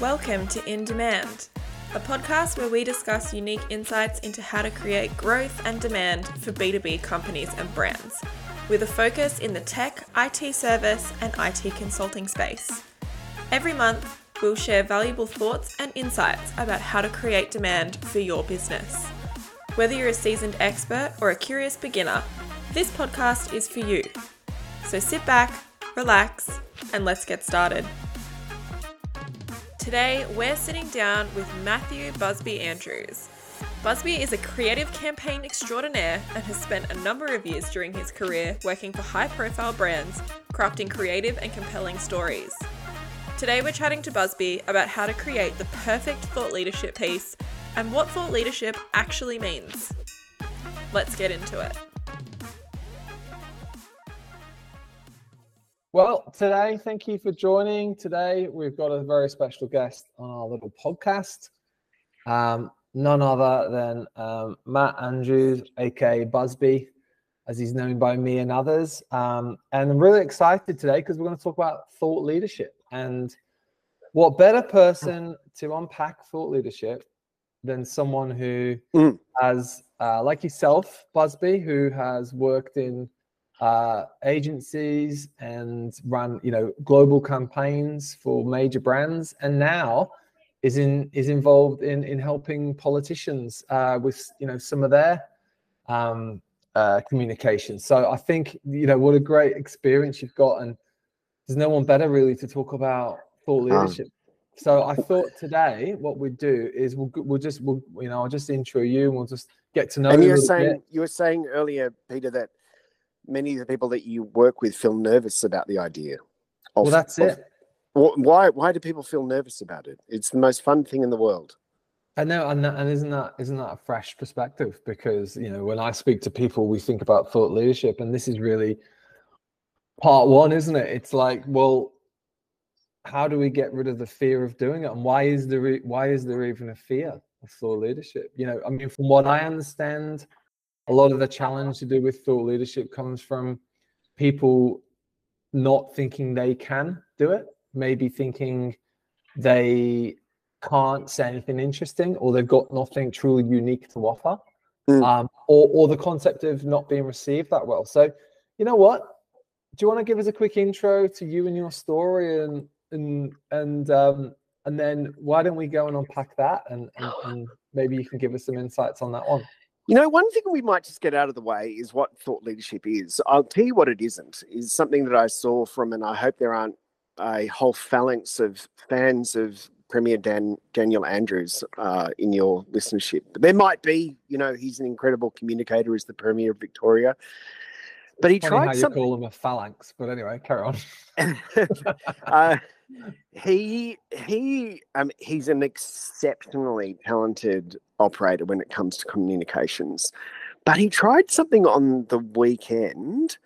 Welcome to In Demand, a podcast where we discuss unique insights into how to create growth and demand for B2B companies and brands, with a focus in the tech, IT service, and IT consulting space. Every month, we'll share valuable thoughts and insights about how to create demand for your business. Whether you're a seasoned expert or a curious beginner, this podcast is for you. So sit back, relax, and let's get started. Today, we're sitting down with Matthew Busby Andrews. Busby is a creative campaign extraordinaire and has spent a number of years during his career working for high profile brands, crafting creative and compelling stories. Today, we're chatting to Busby about how to create the perfect thought leadership piece and what thought leadership actually means. Let's get into it. Well, today, thank you for joining. Today, we've got a very special guest on our little podcast. Um, none other than um, Matt Andrews, aka Busby, as he's known by me and others. Um, and I'm really excited today because we're going to talk about thought leadership. And what better person to unpack thought leadership than someone who mm. has, uh, like yourself, Busby, who has worked in uh, agencies and run you know global campaigns for major brands and now is in is involved in in helping politicians uh, with you know some of their um, uh, communication so i think you know what a great experience you've got and there's no one better really to talk about thought leadership um, so i thought today what we'd do is we'll we'll just we'll you know i'll just intro you and we'll just get to know and you were saying bit. you were saying earlier peter that many of the people that you work with feel nervous about the idea. Of, well, that's of, it. Why? Why do people feel nervous about it? It's the most fun thing in the world. I know, and, and isn't that isn't that a fresh perspective? Because you know, when I speak to people, we think about thought leadership, and this is really part one, isn't it? It's like, well, how do we get rid of the fear of doing it, and why is there why is there even a fear of thought leadership? You know, I mean, from what I understand, a lot of the challenge to do with thought leadership comes from people not thinking they can do it, maybe thinking they can't say anything interesting or they've got nothing truly unique to offer, mm. um, or, or the concept of not being received that well. So, you know what? Do you want to give us a quick intro to you and your story and and and um, and then why don't we go and unpack that and, and, and maybe you can give us some insights on that one. You know, one thing we might just get out of the way is what thought leadership is. I'll tell you what it isn't, is something that I saw from, and I hope there aren't a whole phalanx of fans of Premier Dan, Daniel Andrews uh, in your listenership. But there might be, you know, he's an incredible communicator as the Premier of Victoria. But he Funny tried how something. you call him a phalanx, but anyway, carry on. uh, he he um he's an exceptionally talented operator when it comes to communications but he tried something on the weekend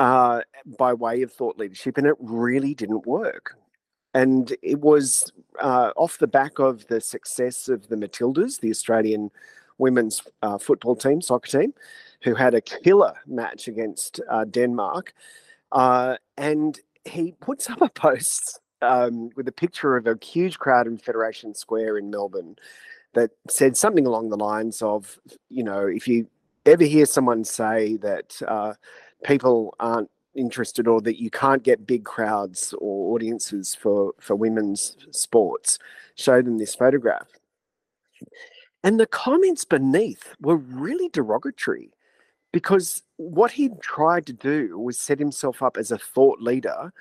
uh, by way of thought leadership and it really didn't work. And it was uh, off the back of the success of the matildas the australian women's uh, football team soccer team who had a killer match against uh, denmark uh, and he puts up a post um, with a picture of a huge crowd in Federation Square in Melbourne that said something along the lines of, you know, if you ever hear someone say that uh, people aren't interested or that you can't get big crowds or audiences for, for women's sports, show them this photograph. And the comments beneath were really derogatory because what he tried to do was set himself up as a thought leader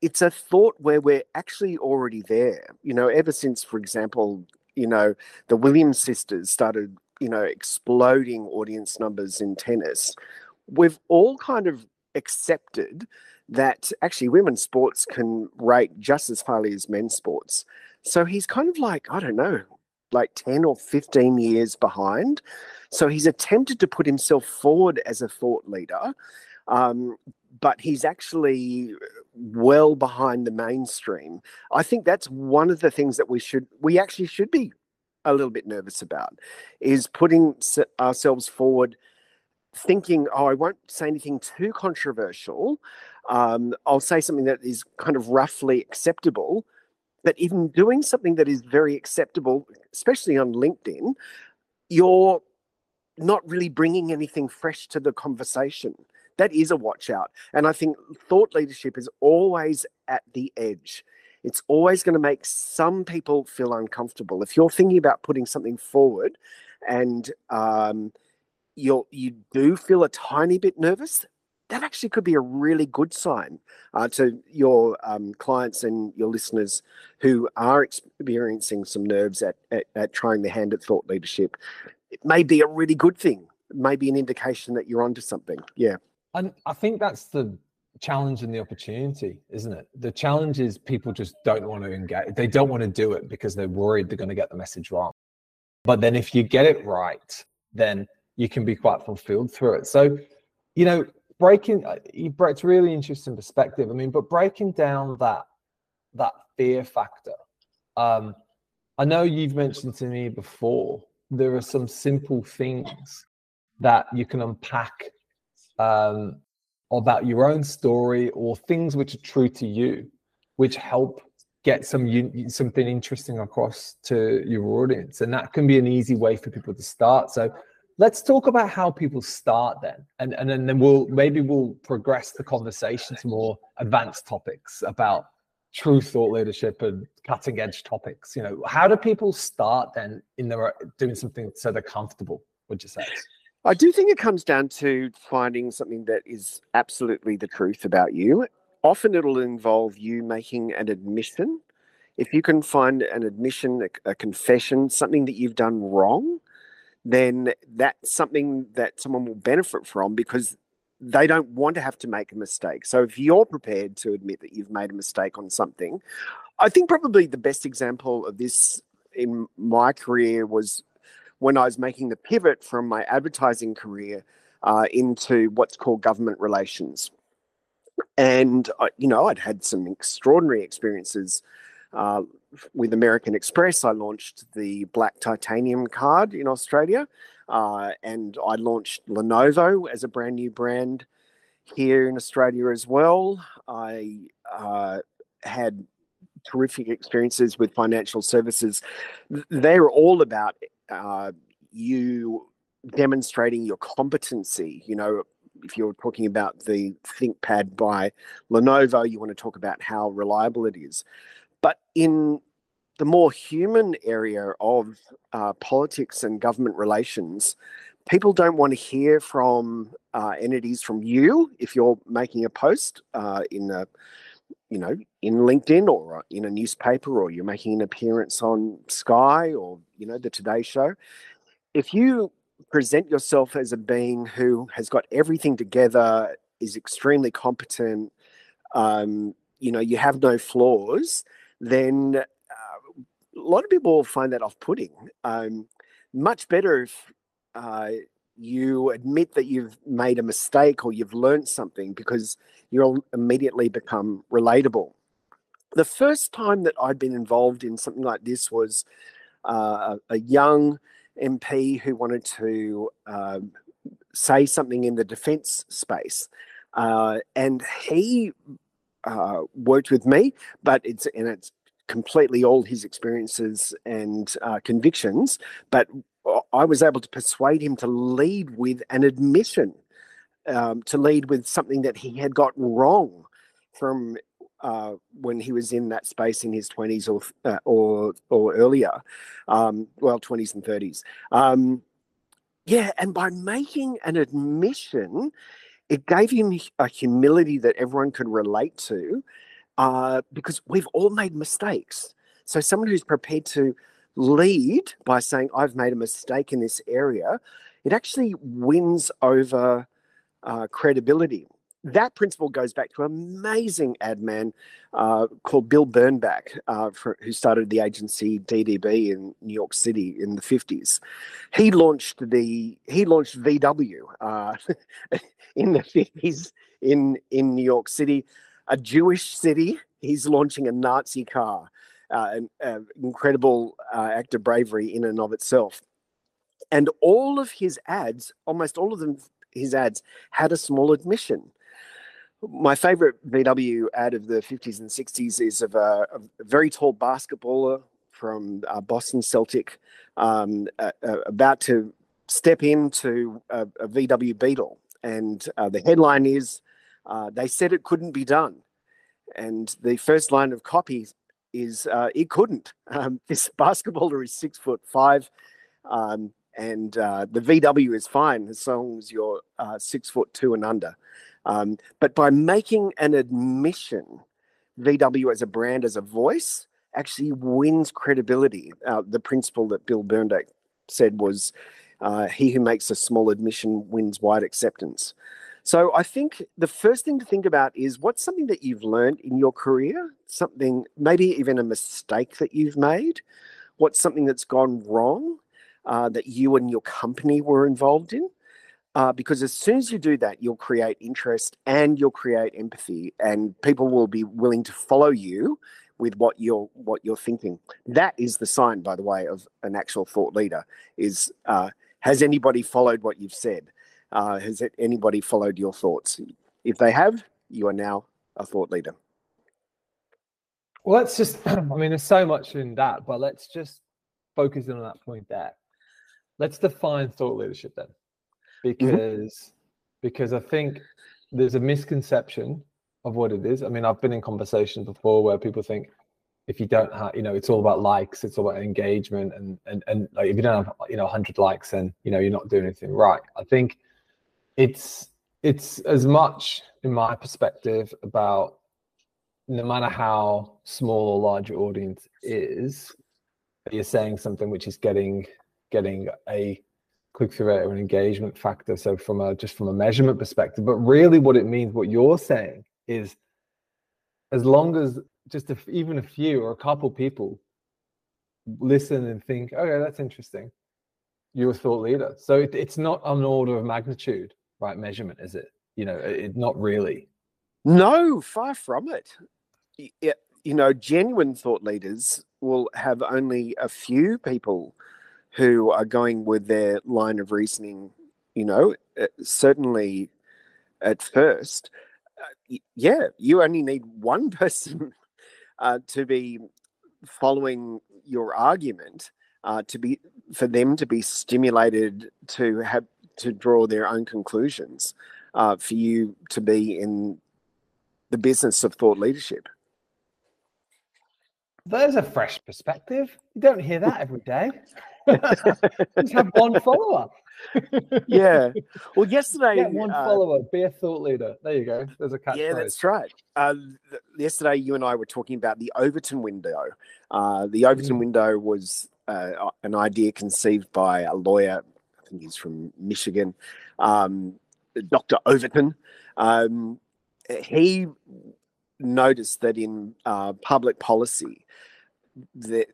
it's a thought where we're actually already there. You know, ever since, for example, you know, the Williams sisters started, you know, exploding audience numbers in tennis, we've all kind of accepted that actually women's sports can rate just as highly as men's sports. So he's kind of like, I don't know, like 10 or 15 years behind. So he's attempted to put himself forward as a thought leader, um, but he's actually well behind the mainstream. I think that's one of the things that we should, we actually should be a little bit nervous about, is putting ourselves forward, thinking, oh, I won't say anything too controversial. Um, I'll say something that is kind of roughly acceptable, But even doing something that is very acceptable, especially on LinkedIn, you're not really bringing anything fresh to the conversation. That is a watch out. And I think thought leadership is always at the edge. It's always going to make some people feel uncomfortable. If you're thinking about putting something forward and um, you you do feel a tiny bit nervous, that actually could be a really good sign uh, to your um, clients and your listeners who are experiencing some nerves at, at, at, trying their hand at thought leadership. It may be a really good thing. It may be an indication that you're onto something. Yeah. And I think that's the challenge and the opportunity, isn't it? The challenge is people just don't want to engage. They don't want to do it because they're worried they're going to get the message wrong. But then if you get it right, then you can be quite fulfilled through it. So, you know, breaking uh, it's really interesting perspective i mean but breaking down that that fear factor um i know you've mentioned to me before there are some simple things that you can unpack um about your own story or things which are true to you which help get some something interesting across to your audience. And that can be an easy way for people to start. So let's talk about how people start then. And, and then, then we'll maybe we'll progress the conversation to more advanced topics about true thought leadership and cutting edge topics. You know how do people start then in their doing something so they're comfortable would you say i do think it comes down to finding something that is absolutely the truth about you often it'll involve you making an admission if you can find an admission a, a confession something that you've done wrong then that's something that someone will benefit from because they don't want to have to make a mistake. So if you're prepared to admit that you've made a mistake on something, I think probably the best example of this in my career was when I was making the pivot from my advertising career uh, into what's called government relations. And, uh, you know, I'd had some extraordinary experiences uh, with American Express, I launched the Black Titanium card in Australia, uh, and I launched Lenovo as a brand new brand here in Australia as well. I uh, had terrific experiences with financial services. They're all about uh, you demonstrating your competency. You know, if you're talking about the ThinkPad by Lenovo, you want to talk about how reliable it is. But in the more human area of uh, politics and government relations, people don't want to hear from uh, entities from you if you're making a post uh, in a you know in linkedin or uh, in a newspaper or you're making an appearance on sky or you know the today show if you present yourself as a being who has got everything together is extremely competent um, you know you have no flaws then uh, a lot of people find that off-putting. Um, much better if uh, you admit that you've made a mistake or you've learned something because you'll immediately become relatable. The first time that I'd been involved in something like this was uh, a young MP who wanted to uh, say something in the defence space. Uh, and he uh, worked with me, but it's and it's completely all his experiences and uh, convictions. But I was able to persuade him to lead with an admission, um, to lead with something that he had got wrong from uh, when he was in that space in his twenties or uh, or or earlier, um, well, twenties and thirties. Um, yeah, and by making an admission, it gave him a humility that everyone could relate to uh, because we've all made mistakes. So, someone who's prepared to lead by saying, I've made a mistake in this area, it actually wins over uh, credibility. That principle goes back to an amazing ad man uh, called Bill Bernbach, uh, for, who started the agency DDB in New York City in the 50s. He launched the he launched VW uh, in the 50s in in New York City, a Jewish city. He's launching a Nazi car. Uh, an uh, incredible uh, act of bravery in and of itself. And all of his ads, almost all of them, his ads had a small admission. my favorite VW ad of the 50s and 60s is of a, a very tall basketballer from uh, Boston Celtic um, about to step into a, a VW Beetle. And uh, the headline is uh, They said it couldn't be done. And the first line of copy is uh, It couldn't. Um, this basketballer is six foot five. Um, and the VW is fine as long as you're six foot two and under. Um, but by making an admission, VW as a brand, as a voice, actually wins credibility. Uh, the principle that Bill Bernbach said was, uh, "He who makes a small admission wins wide acceptance." So I think the first thing to think about is what's something that you've learned in your career, something maybe even a mistake that you've made, what's something that's gone wrong uh, that you and your company were involved in, uh, because as soon as you do that, you'll create interest and you'll create empathy, and people will be willing to follow you with what you're what you're thinking. That is the sign, by the way, of an actual thought leader. Is uh, has anybody followed what you've said? Uh, has anybody followed your thoughts? If they have, you are now a thought leader. Well, let's just. I mean, there's so much in that, but let's just focus in on that point there. Let's define thought leadership then. Mm-hmm. because mm-hmm. because I think there's a misconception of what it is. I mean, I've been in conversations before where people think if you don't have, you know, it's all about likes, it's all about engagement, and and and like if you don't have, you know, 100 likes, then you know you're not doing anything right. I think it's it's as much, in my perspective, about no matter how small or large your audience is, you're saying something which is getting getting a click-through rate or an engagement factor. So from a just from a measurement perspective, but really what it means, what you're saying is, as long as just if even a few or a couple people listen and think, okay, that's interesting, you're a thought leader. So it, it's not an order of magnitude, right? Measurement, is it? You know, it, not really. No, far from it. it. You know, genuine thought leaders will have only a few people who are going with their line of reasoning, you know, uh, certainly at first, uh, yeah, you only need one person uh, to be following your argument uh, to be for them to be stimulated to have to draw their own conclusions uh, for you to be in the business of thought leadership. There's a fresh perspective. You don't hear that every day. Just have one follower. yeah. Well, yesterday, Get one uh, follower, be a thought leader. There you go. There's a catch. Yeah, that's right. Uh, th- yesterday, you and I were talking about the Overton window. Uh, the Overton mm. window was uh, an idea conceived by a lawyer. Think he's from Michigan, um, Dr. Overton. Um, he noticed that in uh, public policy, that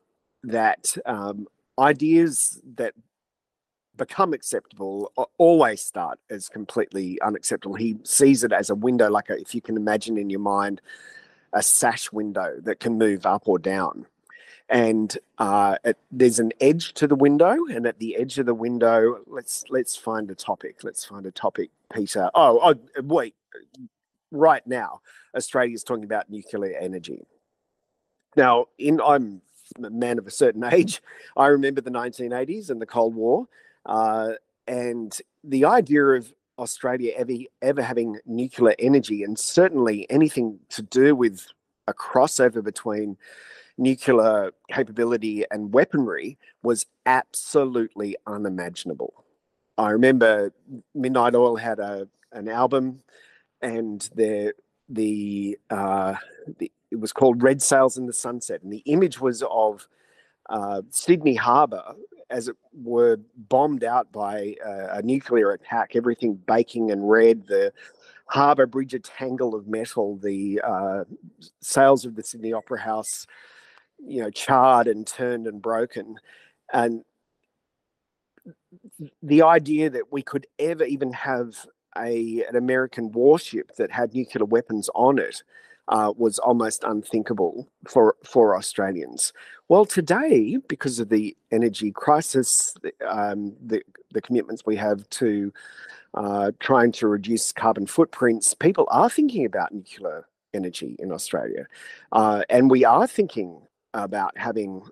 that um, ideas that become acceptable always start as completely unacceptable. He sees it as a window, like a, if you can imagine in your mind a sash window that can move up or down. And uh, it, there's an edge to the window, and at the edge of the window, let's let's find a topic. Let's find a topic, Peter. Oh, oh wait, right now, Australia is talking about nuclear energy. Now, in I'm a man of a certain age. I remember the 1980s and the Cold War, uh, and the idea of Australia ever ever having nuclear energy, and certainly anything to do with a crossover between nuclear capability and weaponry was absolutely unimaginable. I remember Midnight Oil had a an album, and the the, uh, the it was called Red Sails in the Sunset, and the image was of uh, Sydney Harbour as it were bombed out by uh, a nuclear attack, everything baking and red, the harbour bridge a tangle of metal, the uh, sails of the Sydney Opera House, you know, charred and turned and broken, and the idea that we could ever even have a an American warship that had nuclear weapons on it uh, was almost unthinkable for for Australians. Well, today, because of the energy crisis, um, the the commitments we have to uh, trying to reduce carbon footprints, people are thinking about nuclear energy in Australia. Uh, and we are thinking about having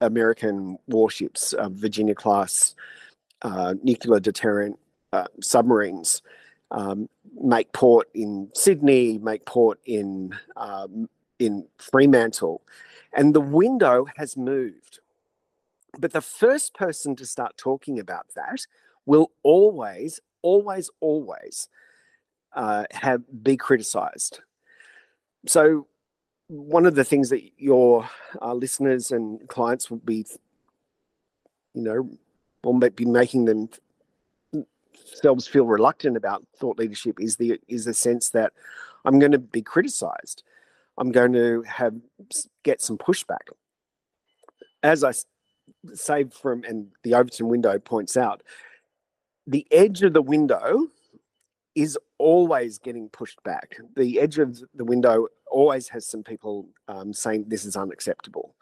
American warships, uh, Virginia class uh, nuclear deterrent uh, submarines, um, make port in Sydney, make port in um, in Fremantle, and the window has moved. But the first person to start talking about that will always, always, always uh, have be criticised. So, one of the things that your uh, listeners and clients will be, you know, will be making them themselves feel reluctant about thought leadership is the is the sense that I'm going to be criticised. I'm going to have get some pushback. As I say from and the Overton window points out, the edge of the window is always getting pushed back. The edge of the window always has some people um, saying this is unacceptable,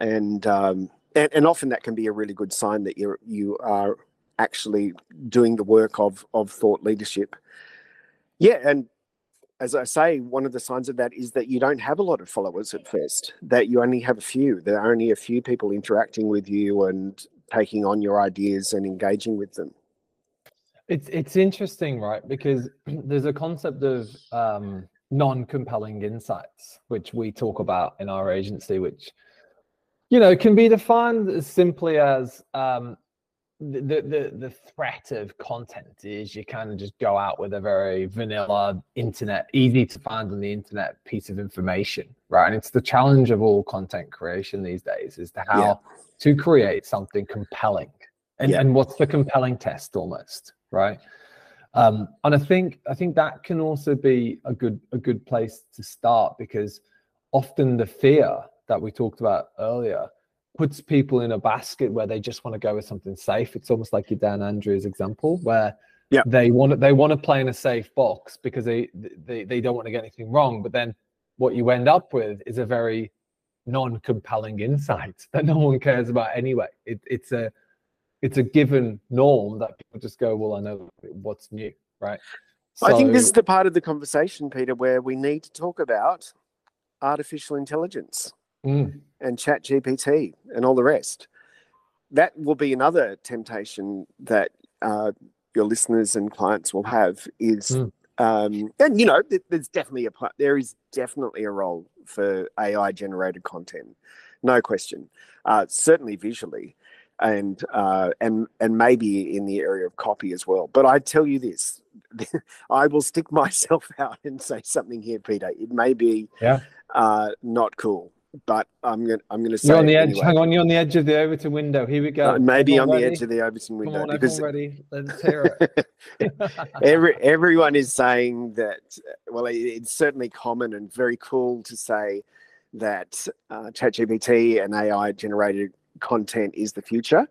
and, um, and and often that can be a really good sign that you you are actually doing the work of of thought leadership. Yeah, and as I say, one of the signs of that is that you don't have a lot of followers at first. That you only have a few. There are only a few people interacting with you and taking on your ideas and engaging with them. It's it's interesting, right? Because there's a concept of um, non-compelling insights, which we talk about in our agency, which you know can be defined as simply as um, the, the the threat of content is you kind of just go out with a very vanilla internet easy to find on the internet piece of information right and it's the challenge of all content creation these days is to how yeah. to create something compelling and, yeah. and what's the compelling test almost right um, and i think i think that can also be a good a good place to start because often the fear that we talked about earlier puts people in a basket where they just want to go with something safe. It's almost like your Dan Andrews example, where yeah. they want to, they want to play in a safe box because they, they they don't want to get anything wrong. But then what you end up with is a very non-compelling insight that no one cares about anyway. It, it's a it's a given norm that people just go, well, I know what's new, right? So, I think this is the part of the conversation, Peter, where we need to talk about artificial intelligence mm. and chat gpt and all the rest that will be another temptation that uh, your listeners and clients will have is mm. um, and you know there's definitely a there is definitely a role for ai generated content no question uh, certainly visually and uh, and and maybe in the area of copy as well but i tell you this i will stick myself out and say something here peter it may be yeah. uh, not cool but I'm gonna I'm gonna say you're on the edge. Anyway. Hang on, you're on the edge of the Overton window. Here we go. Uh, maybe on, the edge of the Overton window on, because ready. Let's hear it. Every everyone is saying that. Well, it, it's certainly common and very cool to say that uh, ChatGPT and AI generated content is the future.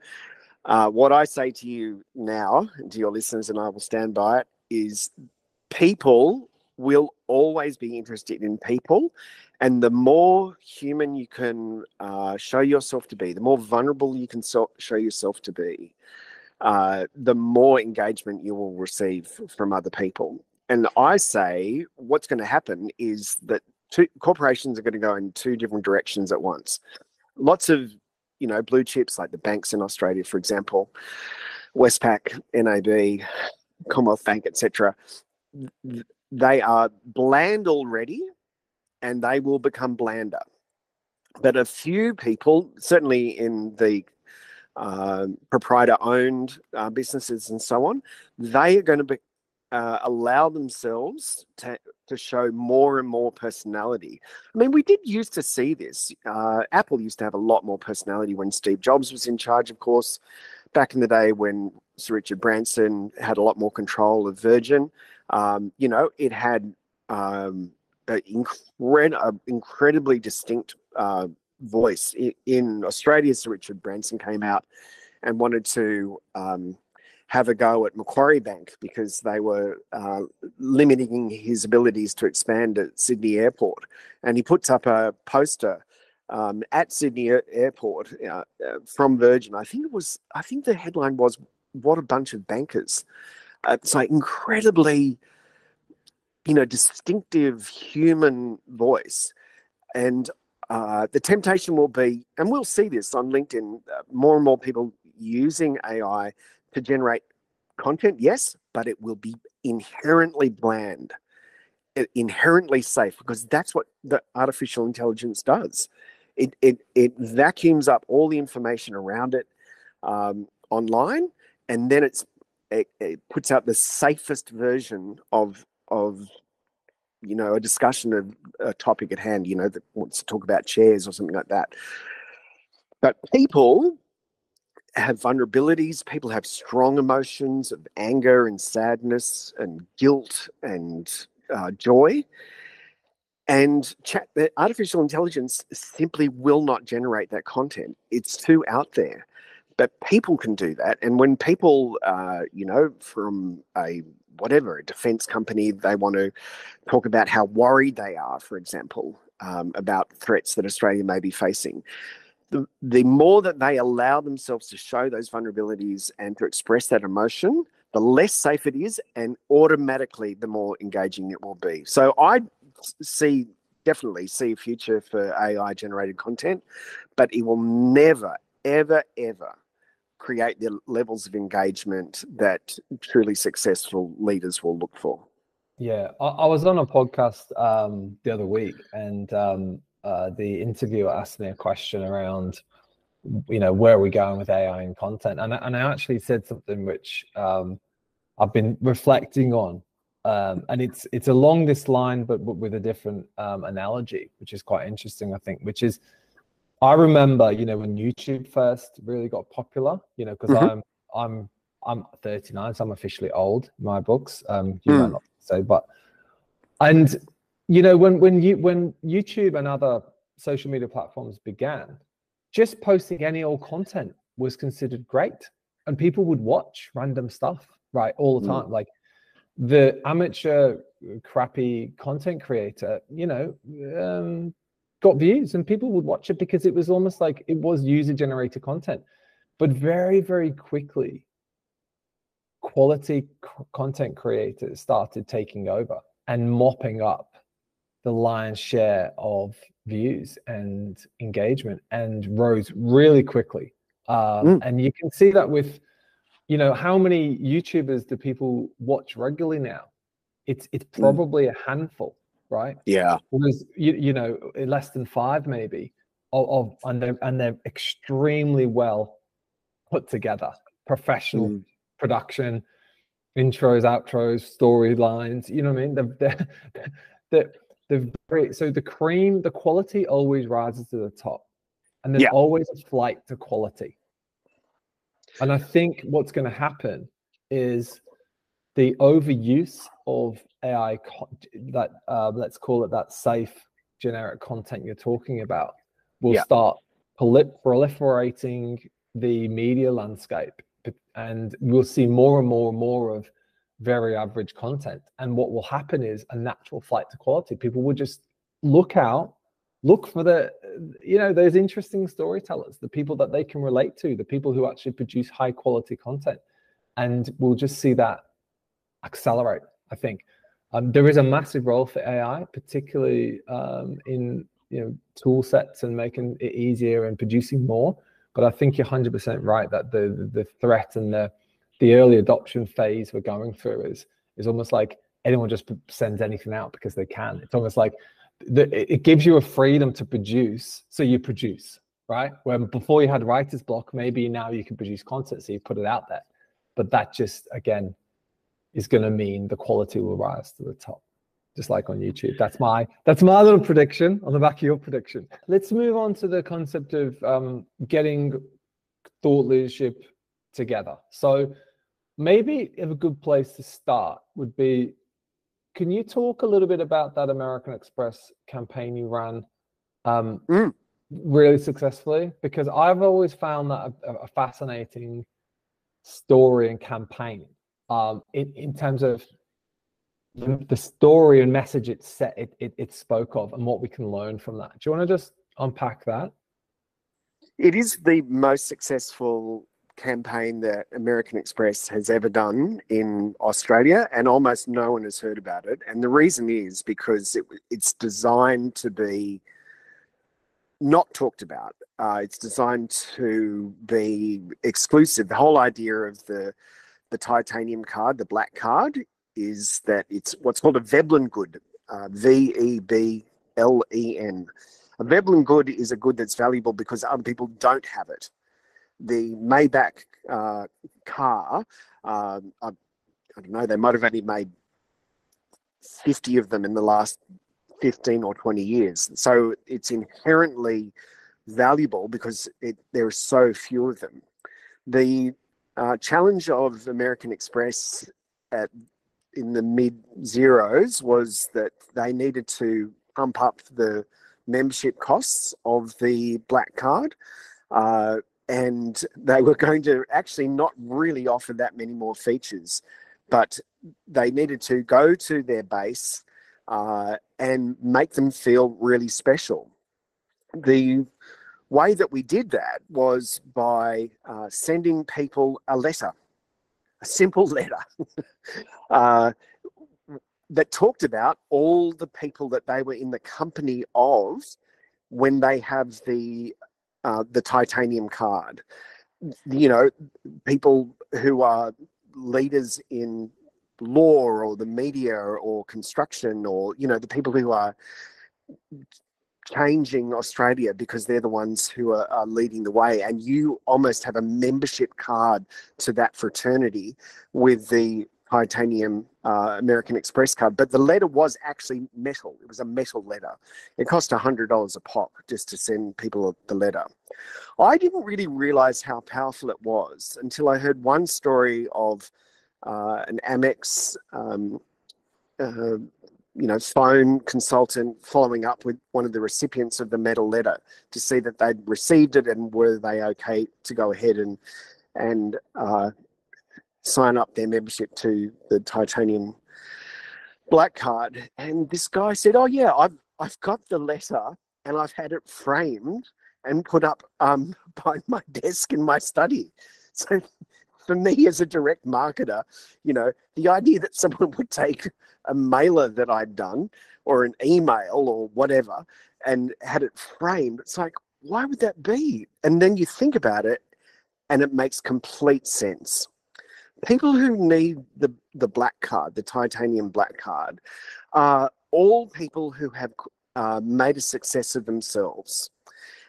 Uh, what I say to you now, to your listeners, and I will stand by it, is people will always be interested in people and the more human you can uh, show yourself to be, the more vulnerable you can so- show yourself to be, uh, the more engagement you will receive from other people. And I say what's going to happen is that two, corporations are going to go in two different directions at once. Lots of you know blue chips like the banks in Australia, for example, Westpac, NAB, Commonwealth Bank, etc. They are bland already and they will become blander. But a few people, certainly in the uh, proprietor owned uh, businesses and so on, they are going to be, uh, allow themselves to, to show more and more personality. I mean, we did used to see this. Uh, Apple used to have a lot more personality when Steve Jobs was in charge, of course, back in the day when Sir Richard Branson had a lot more control of Virgin. Um, you know, it had um, incred- incredibly distinct uh, voice. In, in Australia, Sir Richard Branson came out and wanted to um, have a go at Macquarie Bank because they were uh, limiting his abilities to expand at Sydney Airport. And he puts up a poster um, at Sydney Airport uh, uh, from Virgin. I think it was. I think the headline was "What a bunch of bankers." uh, it's like incredibly, you know, distinctive human voice. And uh, the temptation will be, and we'll see this on LinkedIn, uh, more and more people using AI to generate content, yes, but it will be inherently bland, inherently safe, because that's what the artificial intelligence does. It, it, it vacuums up all the information around it um, online, and then it's it, it puts out the safest version of of you know a discussion of a topic at hand. You know that wants to talk about chairs or something like that. But people have vulnerabilities. People have strong emotions of anger and sadness and guilt and uh, joy. And chat, artificial intelligence simply will not generate that content. It's too out there. But people can do that. And when people, uh, you know, from a whatever, a defense company, they want to talk about how worried they are, for example, um, about threats that Australia may be facing the, the more that they allow themselves to show those vulnerabilities and to express that emotion, the less safe it is, and automatically the more engaging it will be. So I see definitely see a future for AI generated content, but it will never, ever, ever create the levels of engagement that truly successful leaders will look for. Yeah, I, I was on a podcast um, the other week, and um, uh, the interviewer asked me a question around, you know, where are we going with AI and content? And, and I actually said something which um, I've been reflecting on. Um, and it's it's along this line, but, but with a different um, analogy, which is quite interesting, I think. Which is, I remember, you know, when YouTube first really got popular, you know, because mm-hmm. I'm I'm I'm 39, so I'm officially old in my books. Um, you mm. might not say, but and you know when when you when youtube and other social media platforms began just posting any old content was considered great and people would watch random stuff right all the mm. time mm. like the amateur crappy content creator you know um, got views and people would watch it because it was almost like it was user generated content but very very quickly quality c- content creators started taking over and mopping up the lion's share of views and engagement and rose really quickly. Um, mm. And you can see that with, you know, how many YouTubers do people watch regularly now? It's it's mm. probably mm. a handful, right? Yeah. There's you, you know less than five maybe of, of and they're and they're extremely well put together, professional mm. production, intros, outros, storylines. You know what I mean? They're, they're, they're the very so the cream, the quality always rises to the top, and there's yeah. always a flight to quality. And I think what's going to happen is the overuse of AI that uh, let's call it that safe generic content you're talking about will yeah. start proliferating the media landscape and we'll see more and more and more of very average content. And what will happen is a natural flight to quality. People will just look out, look for the, you know, those interesting storytellers, the people that they can relate to, the people who actually produce high quality content. And we'll just see that accelerate, I think. Um, there is a massive role for AI, particularly um, in you know tool sets and making it easier and producing more. But I think you're 100% right that the the threat and the the early adoption phase we're going through is is almost like anyone just sends anything out because they can. It's almost like the, it gives you a freedom to produce, so you produce, right? When before you had writer's block, maybe now you can produce content, so you put it out there. But that just again is going to mean the quality will rise to the top, just like on YouTube. That's my that's my little prediction on the back of your prediction. Let's move on to the concept of um, getting thought leadership together. So maybe a good place to start would be can you talk a little bit about that American Express campaign you ran um, mm. really successfully? Because I've always found that a, a fascinating story and campaign um, in, in terms of the story and message it set it, it, it spoke of and what we can learn from that. Do you want to just unpack that? It is the most successful campaign that American Express has ever done in Australia, and almost no one has heard about it. And the reason is because it, it's designed to be not talked about. Uh, it's designed to be exclusive. The whole idea of the the titanium card, the black card, is that it's what's called a Veblen good, uh, V E B L E N. A Veblen good is a good that's valuable because other people don't have it. The Maybach uh, car, uh, I, I don't know, they might have only made 50 of them in the last 15 or 20 years. So it's inherently valuable because it, there are so few of them. The uh, challenge of American Express at in the mid zeros was that they needed to pump up the membership costs of the black card. Uh, and they were going to actually not really offer that many more features, but they needed to go to their base uh, and make them feel really special. The way that we did that was by uh, sending people a letter, a simple letter uh, that talked about all the people that they were in the company of when they have the uh, the titanium card. You know, people who are leaders in law or the media or construction or you know the people who are changing Australia because they're the ones who are, are, leading the way, and you almost have a membership card to that fraternity with the titanium uh, American Express card. But the letter was actually metal; it was a metal letter. It cost a hundred dollars a pop just to send people the letter. I didn't really realize how powerful it was until I heard one story of uh, an Amex. Um, uh, you know, phone consultant following up with one of the recipients of the metal letter to see that they'd received it and were they okay to go ahead and and uh, sign up their membership to the titanium black card. And this guy said, "Oh yeah, I've I've got the letter and I've had it framed and put up um, by my desk in my study." So for me as a direct marketer, you know, the idea that someone would take a mailer that I'd done or an email or whatever and had it framed, it's like, why would that be? And then you think about it and it makes complete sense. People who need the, the black card, the titanium black card, are all people who have uh, made a success of themselves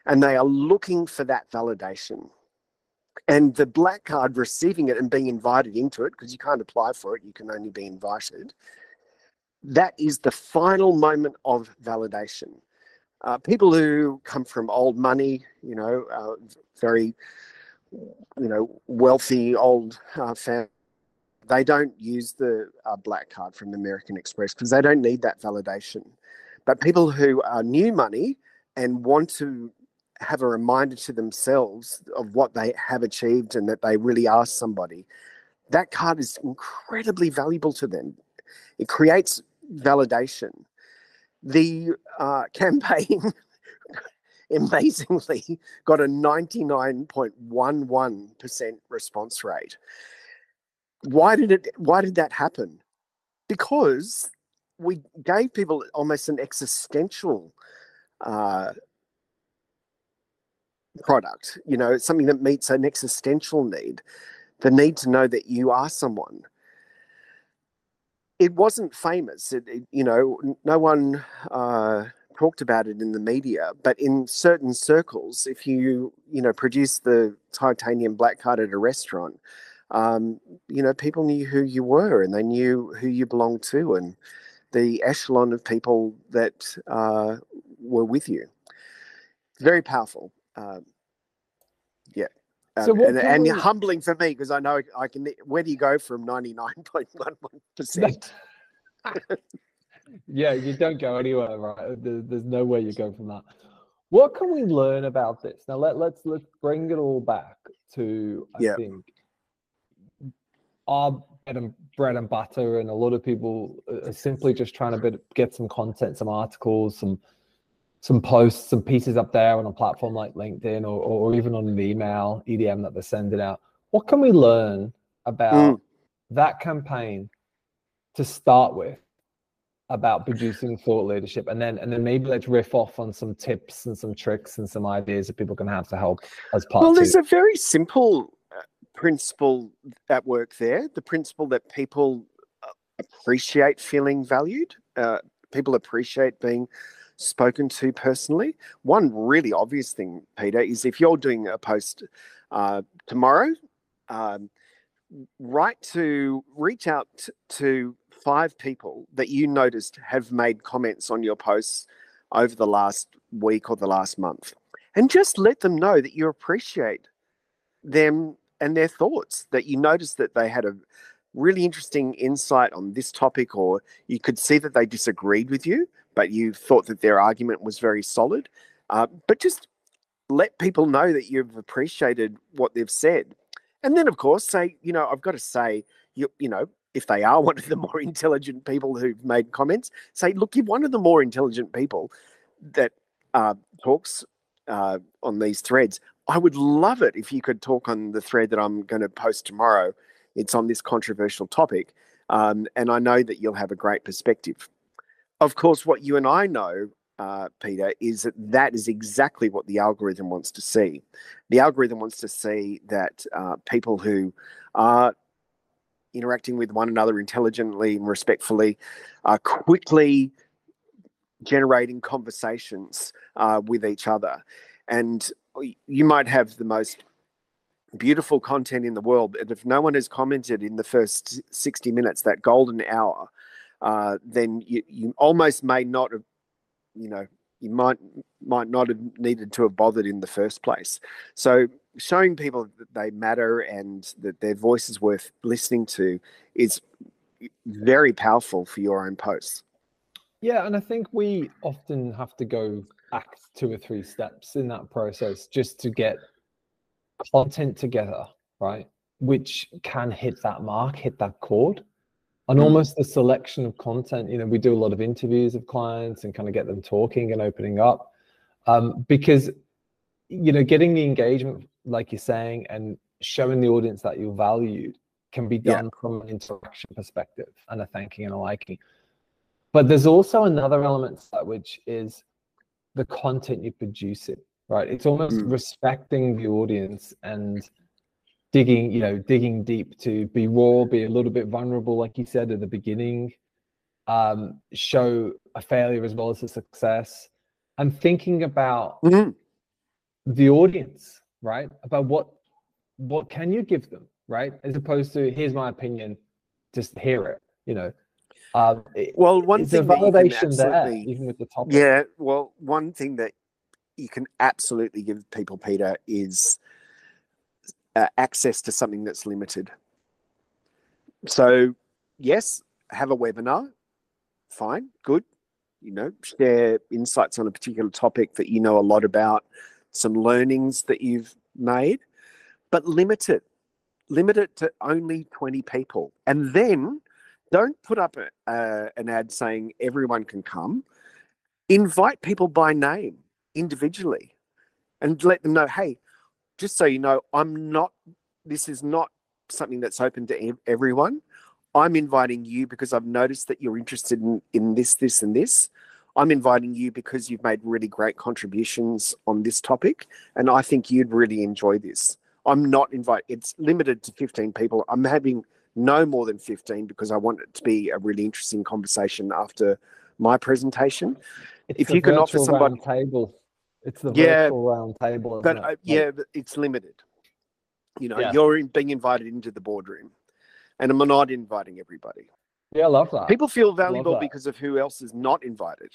and they are looking for that validation. And the black card receiving it and being invited into it because you can't apply for it you can only be invited that is the final moment of validation. Uh, people who come from old money you know uh, very you know wealthy old uh, family they don't use the uh, black card from american express because they don't need that validation but people who are new money and want to have a reminder to themselves of what they have achieved and that they really are somebody, that card is incredibly valuable to them. It creates validation. The uh, campaign amazingly got a 99.11% response rate. Why did it why did that happen? Because we gave people almost an existential uh, product, you know, something that meets an existential need, the need to know that you are someone. It wasn't famous, it, it, you know, no one uh, talked about it in the media, but in certain circles, if you, you know, produce the titanium black card at a restaurant, um, you know, people knew who you were and they knew who you belonged to and the echelon of people that uh, were with you. Very powerful. Um, yeah. So um, and, and we... humbling for me because I know I can. Where do you go from ninety nine point one one percent? Yeah, you don't go anywhere, right? There's no way you go from that. What can we learn about this? Now let let's let's bring it all back to I yeah. think our bread and, bread and butter, and a lot of people are simply just trying to get some content, some articles, some some posts, some pieces up there on a platform like LinkedIn or, or even on an email, EDM that they're sending out. what can we learn about mm. that campaign to start with about producing thought leadership and then and then maybe let's riff off on some tips and some tricks and some ideas that people can have to help as part well two. there's a very simple uh, principle at work there the principle that people uh, appreciate feeling valued uh, people appreciate being spoken to personally one really obvious thing peter is if you're doing a post uh, tomorrow um, write to reach out to five people that you noticed have made comments on your posts over the last week or the last month. And just let them know that you appreciate them and their thoughts that you noticed that they had a really interesting insight on this topic or you could see that they disagreed with you but you thought that their argument was very solid. Uh, but just let people know that you've appreciated what they've said. And then, of course, say, you know, I've got to say, you, you know, if they are one of the more intelligent people who've made comments, say, look, you're one of the more intelligent people that uh, talks uh, on these threads. I would love it if you could talk on the thread that I'm going to post tomorrow. It's on this controversial topic. Um, and I know that you'll have a great perspective. Of course, what you and I know uh, Peter, is that that is exactly what the algorithm wants to see. The algorithm wants to see that uh, people who are interacting with one another intelligently and respectfully are quickly generating conversations uh, with each other. And you might have the most beautiful content in the world, but if no one has commented in the first 60 minutes, that golden hour, uh, then you, you almost may not have you know you might might not have needed to have bothered in the first place. So showing people that they matter and that their voice is worth listening to is very powerful for your own posts. Yeah, and I think we often have to go back two or three steps in that process just to get content together, right? Which can hit that mark, hit that chord and mm. almost the selection of content you know we do a lot of interviews of clients and kind of get them talking and opening up um, because you know getting the engagement like you're saying and showing the audience that you're valued can be done yeah. from an interaction perspective and a thanking and a liking but there's also another element to that which is the content you produce it right it's almost mm. respecting the audience and digging, you know, digging deep to be raw, be a little bit vulnerable, like you said at the beginning, um, show a failure as well as a success, and thinking about mm-hmm. the audience, right? About what what can you give them, right? As opposed to here's my opinion, just hear it, you know. Um, well, one thing validation there, even with the topic. Yeah, well, one thing that you can absolutely give people, Peter, is uh, access to something that's limited. So, yes, have a webinar. Fine, good. You know, share insights on a particular topic that you know a lot about, some learnings that you've made, but limit it. Limit it to only 20 people. And then don't put up a, uh, an ad saying everyone can come. Invite people by name individually and let them know hey, just so you know, I'm not, this is not something that's open to everyone. I'm inviting you because I've noticed that you're interested in, in this, this, and this. I'm inviting you because you've made really great contributions on this topic, and I think you'd really enjoy this. I'm not invite. It's limited to 15 people. I'm having no more than 15 because I want it to be a really interesting conversation after my presentation. It's if you can offer somebody table it's the yeah, virtual round table. But uh, yeah, it's limited. You know, yeah. you're in, being invited into the boardroom, and I'm not inviting everybody. Yeah, I love that. People feel valuable because of who else is not invited.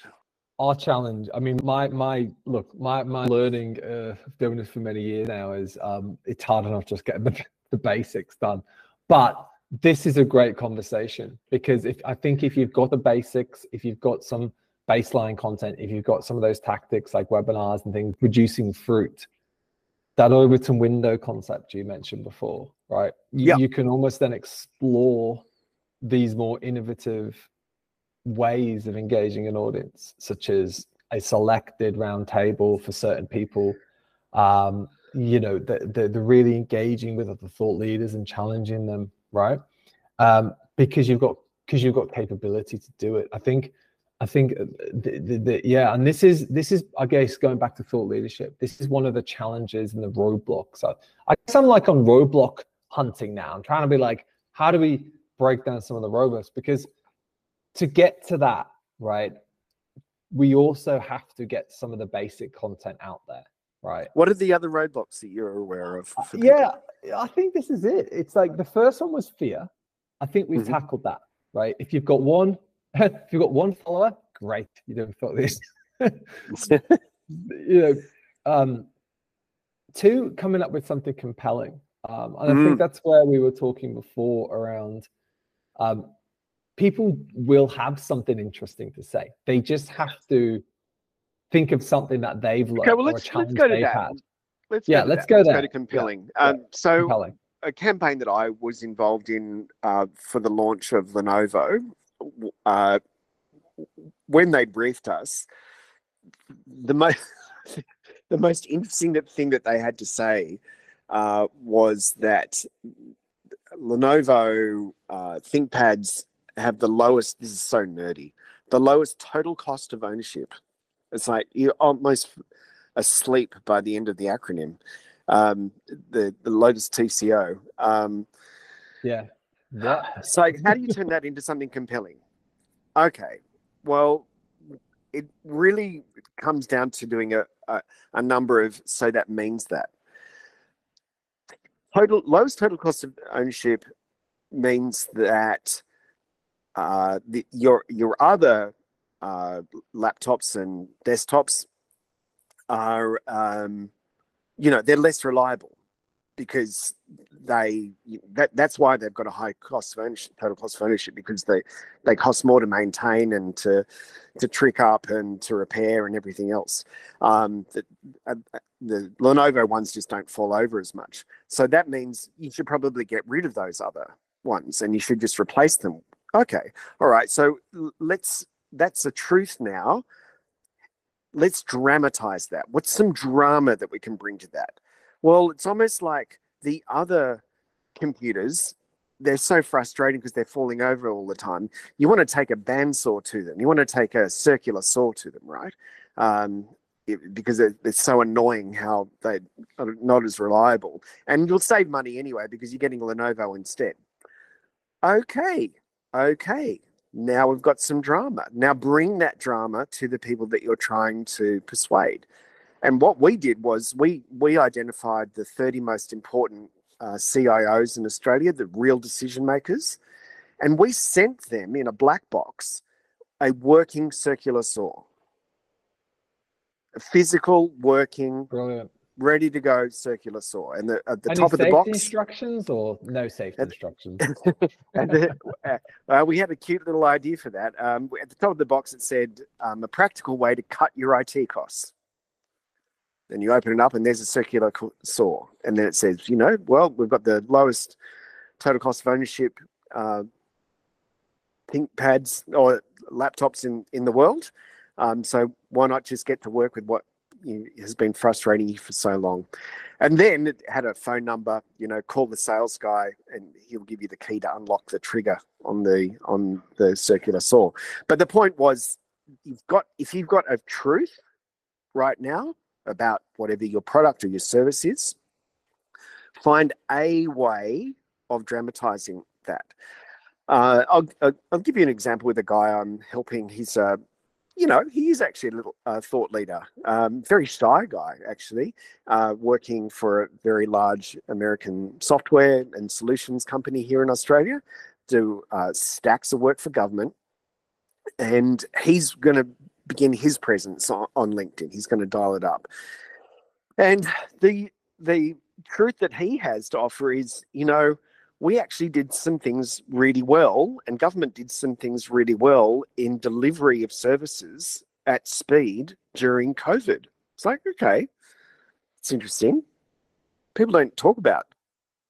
Our challenge. I mean, my my look, my my learning uh, doing this for many years now is um, it's hard enough just getting the, the basics done, but this is a great conversation because if I think if you've got the basics, if you've got some baseline content, if you've got some of those tactics like webinars and things, producing fruit, that Overton window concept you mentioned before, right? You, yep. you can almost then explore these more innovative ways of engaging an audience, such as a selected round table for certain people, um, you know, the, the, the really engaging with other thought leaders and challenging them, right? Um, because you've got because you've got capability to do it. I think I think uh, the, the, the, yeah, and this is this is I guess going back to thought leadership. This is one of the challenges and the roadblocks. I, I guess I'm like on roadblock hunting now. I'm trying to be like, how do we break down some of the roadblocks? Because to get to that, right, we also have to get some of the basic content out there, right? What are the other roadblocks that you're aware of? yeah, I think this is it. It's like the first one was fear. I think we've mm-hmm. tackled that, right? If you've got one if you've got one follower, great. You don't thought this. you know, um, two, coming up with something compelling. Um, and mm. I think mm. that's where we were talking before around um, people will have something interesting to say. They just have to think of something that they've learned. Okay, well, let's, let's go to that. Had. Let's yeah, go let's that. go let's there. go to compelling. Yeah. Um, so, compelling. a campaign that I was involved in uh, for the launch of Lenovo uh, when they briefed us, the most the most interesting thing that they had to say uh, was that Lenovo uh, ThinkPads have the lowest. This is so nerdy. The lowest total cost of ownership. It's like you're almost asleep by the end of the acronym. Um, the the lowest TCO. Um, yeah. Yeah. So how do you turn that into something compelling? Okay. Well, it really comes down to doing a, a, a number of so that means that total lowest total cost of ownership means that uh, the, your your other uh, laptops and desktops are um, you know they're less reliable because they that that's why they've got a high cost of ownership, total cost of ownership because they they cost more to maintain and to to trick up and to repair and everything else. Um, the Lenovo ones just don't fall over as much, so that means you should probably get rid of those other ones and you should just replace them. Okay, all right. So let's that's the truth now. Let's dramatize that. What's some drama that we can bring to that? Well, it's almost like the other computers, they're so frustrating because they're falling over all the time. You want to take a bandsaw to them. You want to take a circular saw to them, right? Um, it, because it's so annoying how they're not as reliable. And you'll save money anyway because you're getting Lenovo instead. Okay, okay. Now we've got some drama. Now bring that drama to the people that you're trying to persuade. And what we did was we we identified the 30 most important uh, CIOs in Australia, the real decision makers, and we sent them in a black box a working circular saw, physical working, brilliant, ready to go circular saw. And the, at the Any top of the box, instructions or no safety at, instructions. and the, uh, uh, we had a cute little idea for that. Um, at the top of the box, it said um, a practical way to cut your IT costs. Then you open it up and there's a circular saw. And then it says, you know, well, we've got the lowest total cost of ownership uh, ThinkPads or laptops in, in the world. Um, so why not just get to work with what you has been frustrating you for so long? And then it had a phone number, you know, call the sales guy and he'll give you the key to unlock the trigger on the on the circular saw. But the point was you've got if you've got a truth right now, about whatever your product or your service is. Find a way of dramatizing that. Uh, I'll, I'll give you an example with a guy I'm helping. He's a, you know, he is actually a little uh, thought leader, um, very shy guy actually, uh, working for a very large American software and solutions company here in Australia, do uh, stacks of work for government, and he's going to begin his presence on, on LinkedIn. He's going to dial it up. And the the truth that he has to offer is, you know, we actually did some things really well, and government did some things really well in delivery of services at speed during COVID. It's like, okay, it's interesting. People don't talk about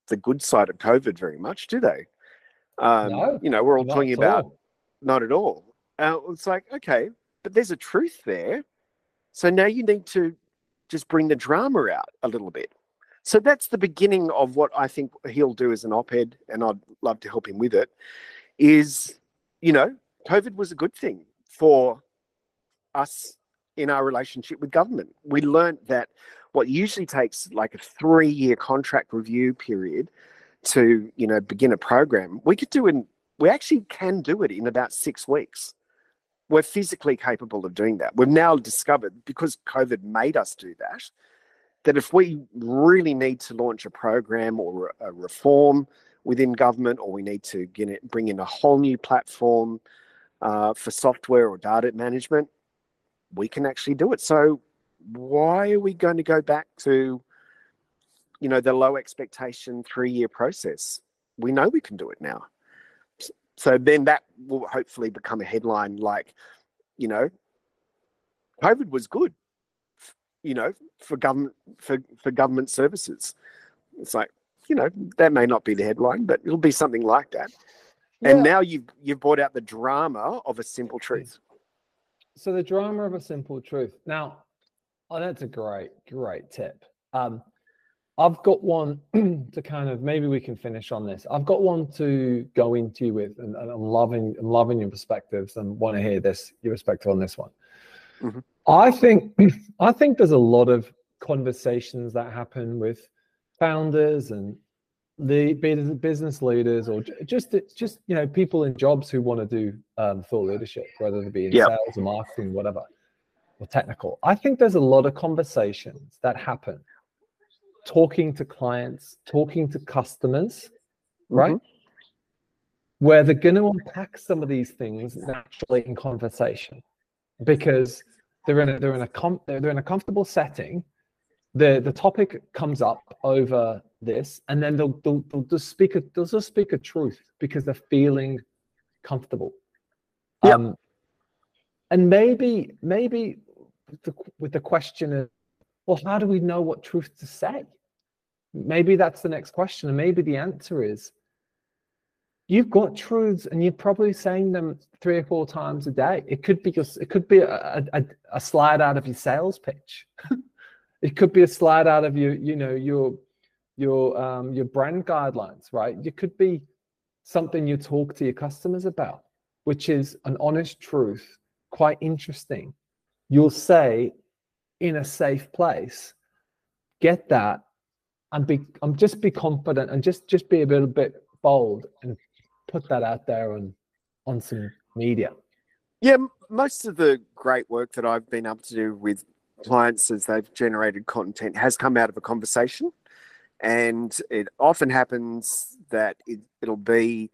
the good side of COVID very much, do they? Um, no, you know, we're all talking about all. not at all. Uh, it's like, okay, but there's a truth there. So now you need to just bring the drama out a little bit. So that's the beginning of what I think he'll do as an op-ed, and I'd love to help him with it. Is you know, COVID was a good thing for us in our relationship with government. We learned that what usually takes like a three-year contract review period to you know begin a program, we could do in we actually can do it in about six weeks. We're physically capable of doing that. We've now discovered because COVID made us do that that if we really need to launch a program or a reform within government, or we need to it, bring in a whole new platform uh, for software or data management, we can actually do it. So why are we going to go back to, you know, the low expectation three year process? We know we can do it now. So then that will hopefully become a headline like, you know, COVID was good you know, for government for, for government services. It's like, you know, that may not be the headline, but it'll be something like that. Yeah. And now you've you've brought out the drama of a simple truth. So the drama of a simple truth. Now, oh, that's a great, great tip. Um, I've got one to kind of maybe we can finish on this. I've got one to go into with, and, and I'm loving, I'm loving your perspectives, and want to hear this your perspective on this one. Mm-hmm. I think I think there's a lot of conversations that happen with founders and the business leaders or just just you know people in jobs who want to do um, thought leadership whether it be in yep. sales or marketing whatever or technical i think there's a lot of conversations that happen talking to clients talking to customers right mm-hmm. where they're going to unpack some of these things naturally in conversation because they're in a they're in a com- they're in a comfortable setting. The the topic comes up over this, and then they'll they'll, they'll just speak a they'll just speak a truth because they're feeling comfortable. Yep. Um, and maybe maybe the, with the question of, well, how do we know what truth to say? Maybe that's the next question, and maybe the answer is you've got truths and you're probably saying them three or four times a day. It could be just, it could be a, a, a slide out of your sales pitch. it could be a slide out of your, you know, your your um, your brand guidelines, right? It could be something you talk to your customers about, which is an honest truth, quite interesting. You'll say in a safe place, get that and be and just be confident and just just be a little bit bold and put that out there on on some media? Yeah, most of the great work that I've been able to do with clients as they've generated content has come out of a conversation. And it often happens that it, it'll be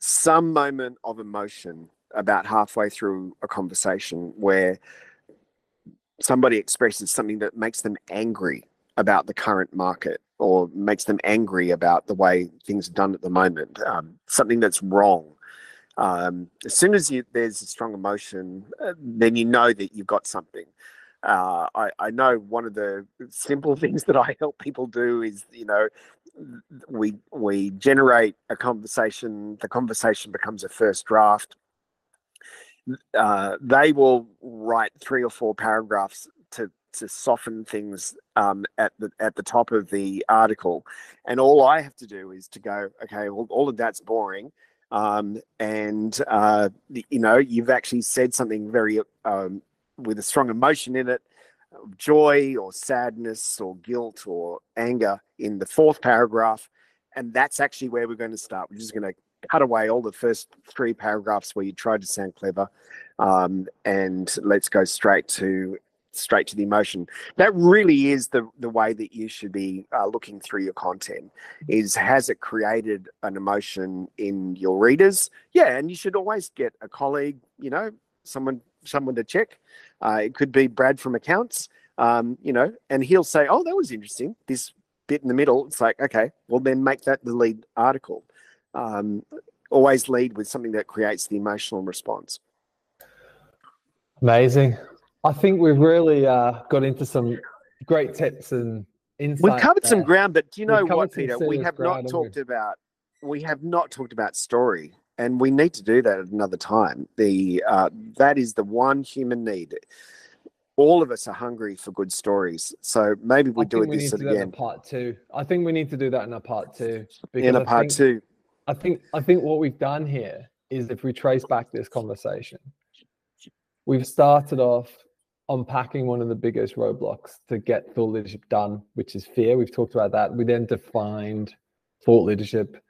some moment of emotion about halfway through a conversation where somebody expresses something that makes them angry about the current market or makes them angry about the way things are done at the moment, um, something that's wrong. Um, as soon as you, there's a strong emotion, uh, then you know that you've got something. Uh, I, I know one of the simple things that I help people do is, you know, we we generate a conversation. The conversation becomes a first draft. Uh, they will write three or four paragraphs to soften things um, at the at the top of the article, and all I have to do is to go, okay, well, all of that's boring, um, and uh, you know, you've actually said something very um, with a strong emotion in it, joy or sadness or guilt or anger in the fourth paragraph, and that's actually where we're going to start. We're just going to cut away all the first three paragraphs where you tried to sound clever, um, and let's go straight to straight to the emotion. That really is the the way that you should be uh, looking through your content. Is has it created an emotion in your readers? Yeah, and you should always get a colleague, you know, someone someone to check. Uh, it could be Brad from accounts, um, you know, and he'll say, "Oh, that was interesting." This bit in the middle, it's like, okay, well then make that the lead article. Um, always lead with something that creates the emotional response. Amazing. I think we've really uh, got into some great tips and insights. We've covered there. some ground, but do you know what, Peter? We have not talked we? about we have not talked about story, and we need to do that at another time. The uh, that is the one human need. all of us are hungry for good stories. So maybe we I do we this need to do that again in part two. I think we need to do that in a part two. in a I part think, two. I think I think what we've done here is if we trace back this conversation, we've started off unpacking one of the biggest roadblocks to get thought leadership done, which is fear. We've talked about that. We then defined thought leadership.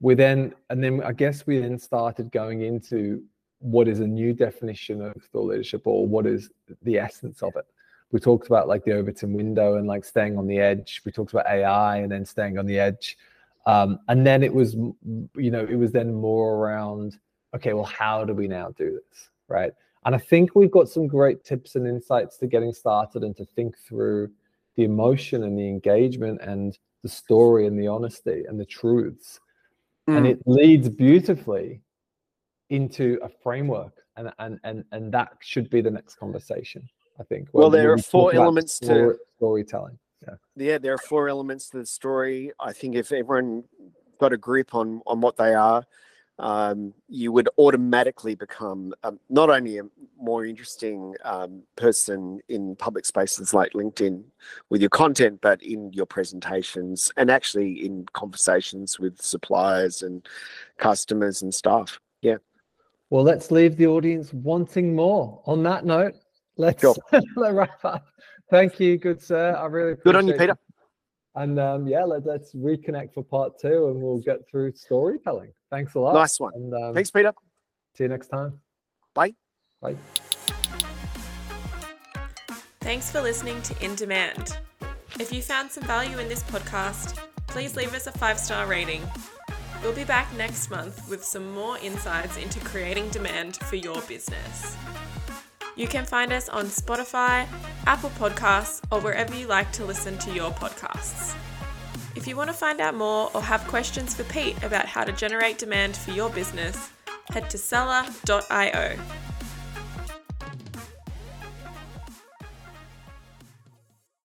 We then, and then I guess we then started going into what is a new definition of thought leadership or what is the essence of it. We talked about like the Overton window and like staying on the edge. We talked about AI and then staying on the edge. Um, and then it was, you know, it was then more around, okay, well, how do we now do this? Right. And I think we've got some great tips and insights to getting started and to think through the emotion and the engagement and the story and the honesty and the truths. And Mm. it leads beautifully into a framework. And, and, and, and that should be the next conversation, I think. Well, there are four elements to- storytelling. Yeah. yeah, there are four elements to the story. I think if everyone got a grip on on what they are, um, you would automatically become um, not only a more interesting um, person in public spaces like LinkedIn with your content, but in your presentations and actually in conversations with suppliers and customers and staff. Yeah. Well, let's leave the audience wanting more. On that note, let's Sure. wrap up. Thank you, good sir. I really appreciate Good on you. Peter. And um, yeah, let, let's reconnect for part two and we'll get through storytelling. Thanks a lot. Nice one. And um, Thanks, Peter. see you next time. Bye. Bye. Thanks for listening to In Demand. If you found some value in this podcast, please leave us a five star rating. We'll be back next month with some more insights into creating demand for your business. You can find us on Spotify, Apple Podcasts, or wherever you like to listen to your podcasts. If you want to find out more or have questions for Pete about how to generate demand for your business, head to seller.io.